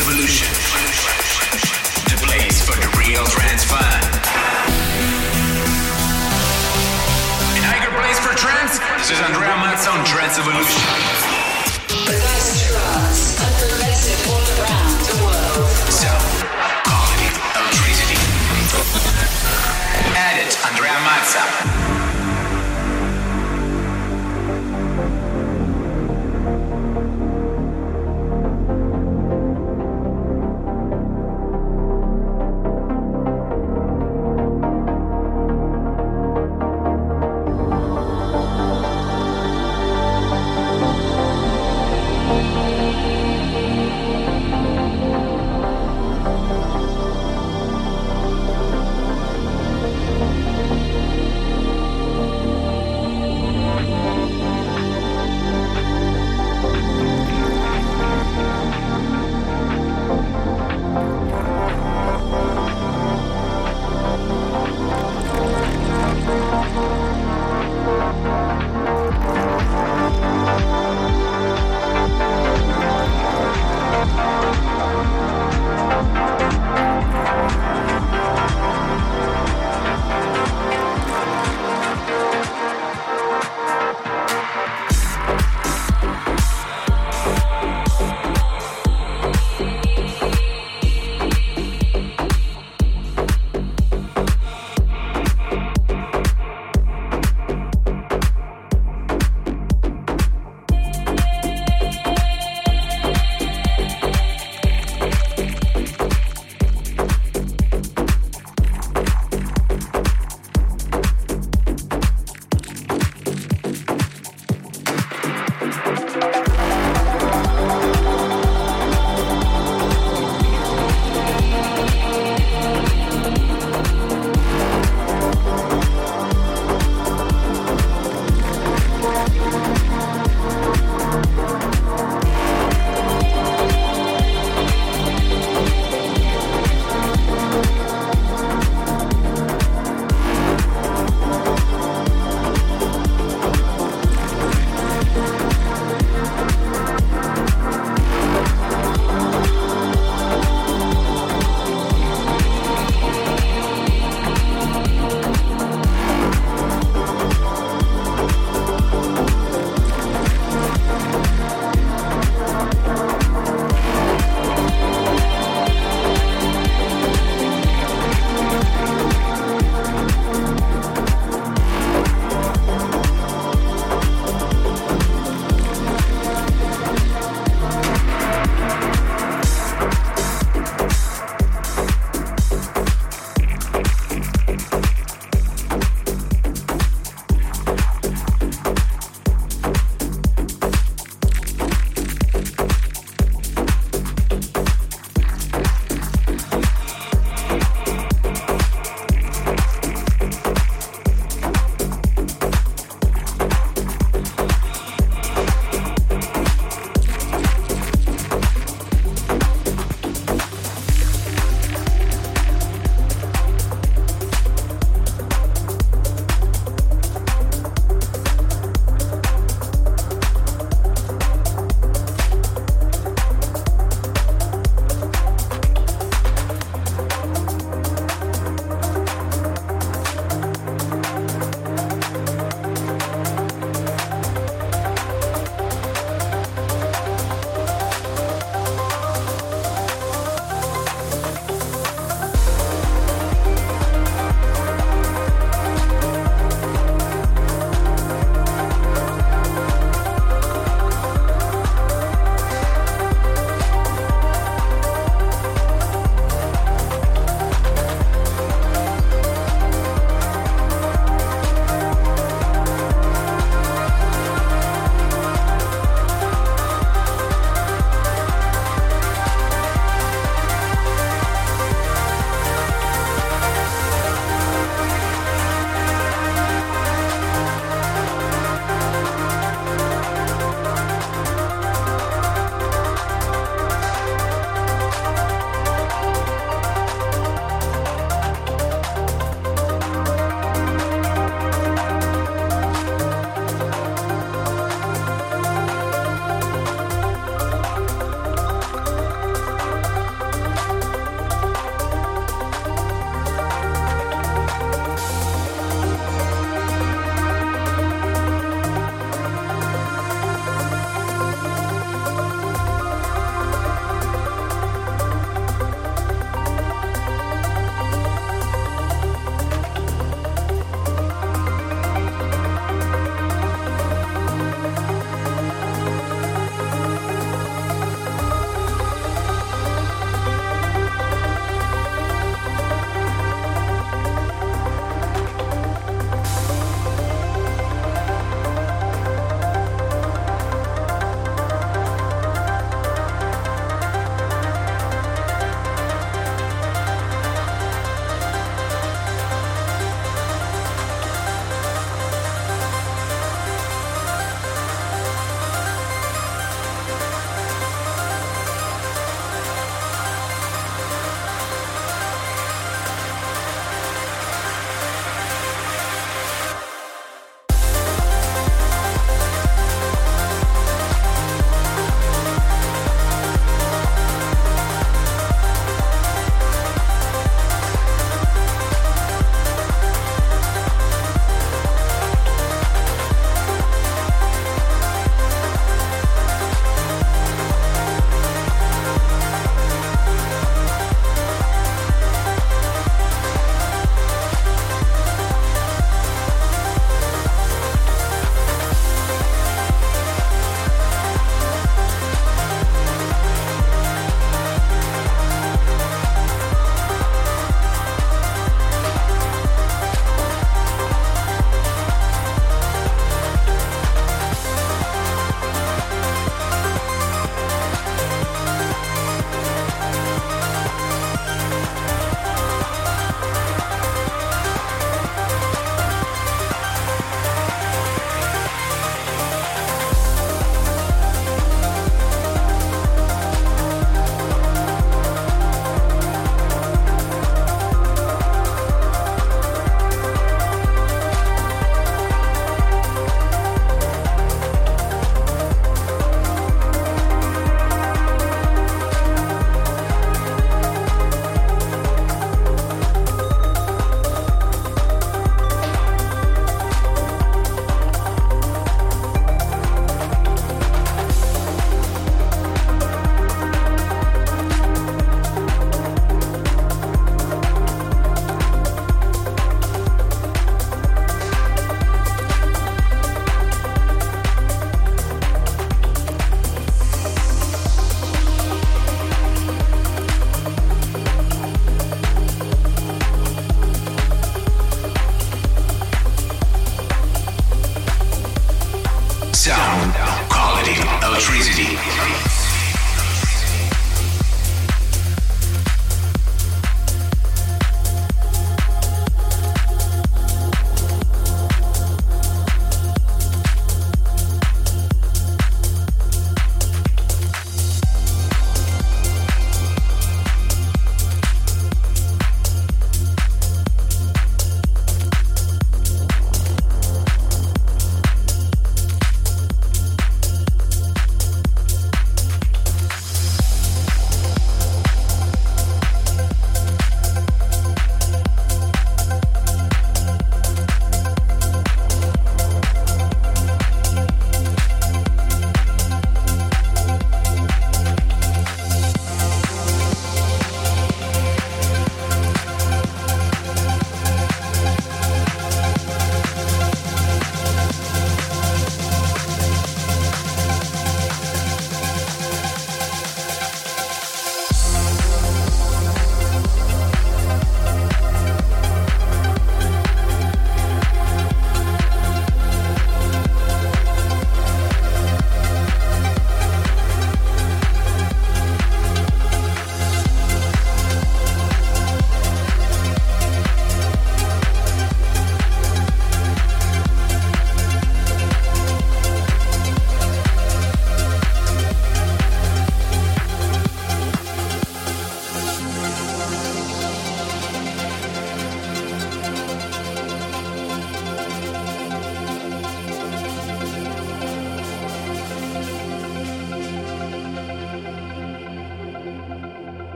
Evolution. The place for the real trance fun. In Iger Place for Trance, this is Andrea Mazza on Trance Evolution. The best trance and progressive all around the world. So, electricity. Add it, Andrea Mazza.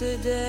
Yesterday.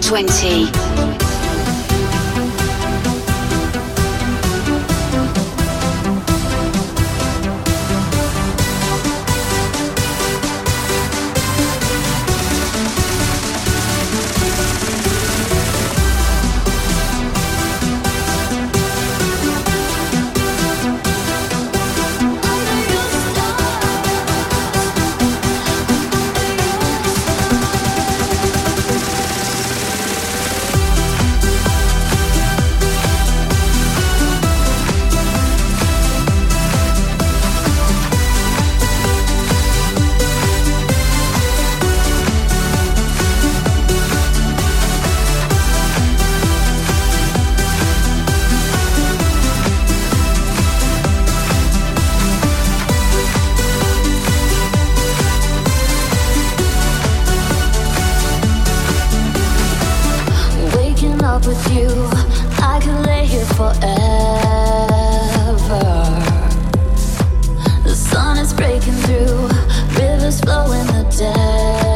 20. up with you, I could lay here forever. The sun is breaking through, rivers flow in the day.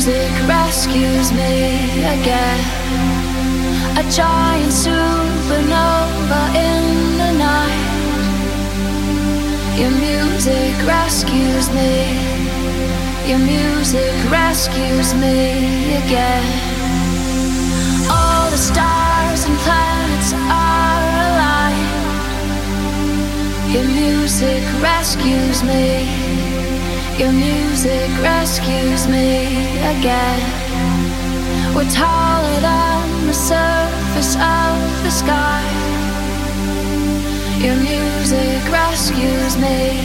music rescues me again. A giant supernova in the night. Your music rescues me. Your music rescues me again. All the stars and planets are aligned. Your music rescues me. Your music rescues me again. We're taller than the surface of the sky. Your music rescues me.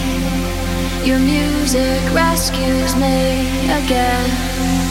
Your music rescues me again.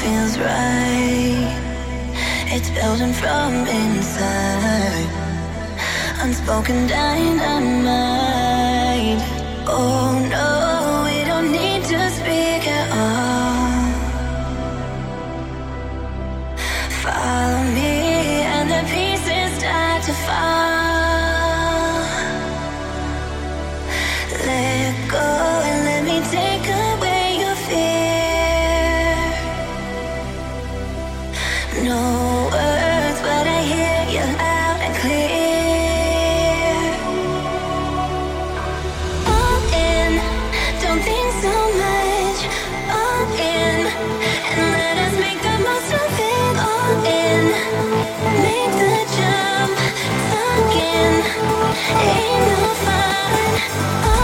feels right. It's building from inside. Unspoken dynamite. Oh no. ain't no fun. Oh.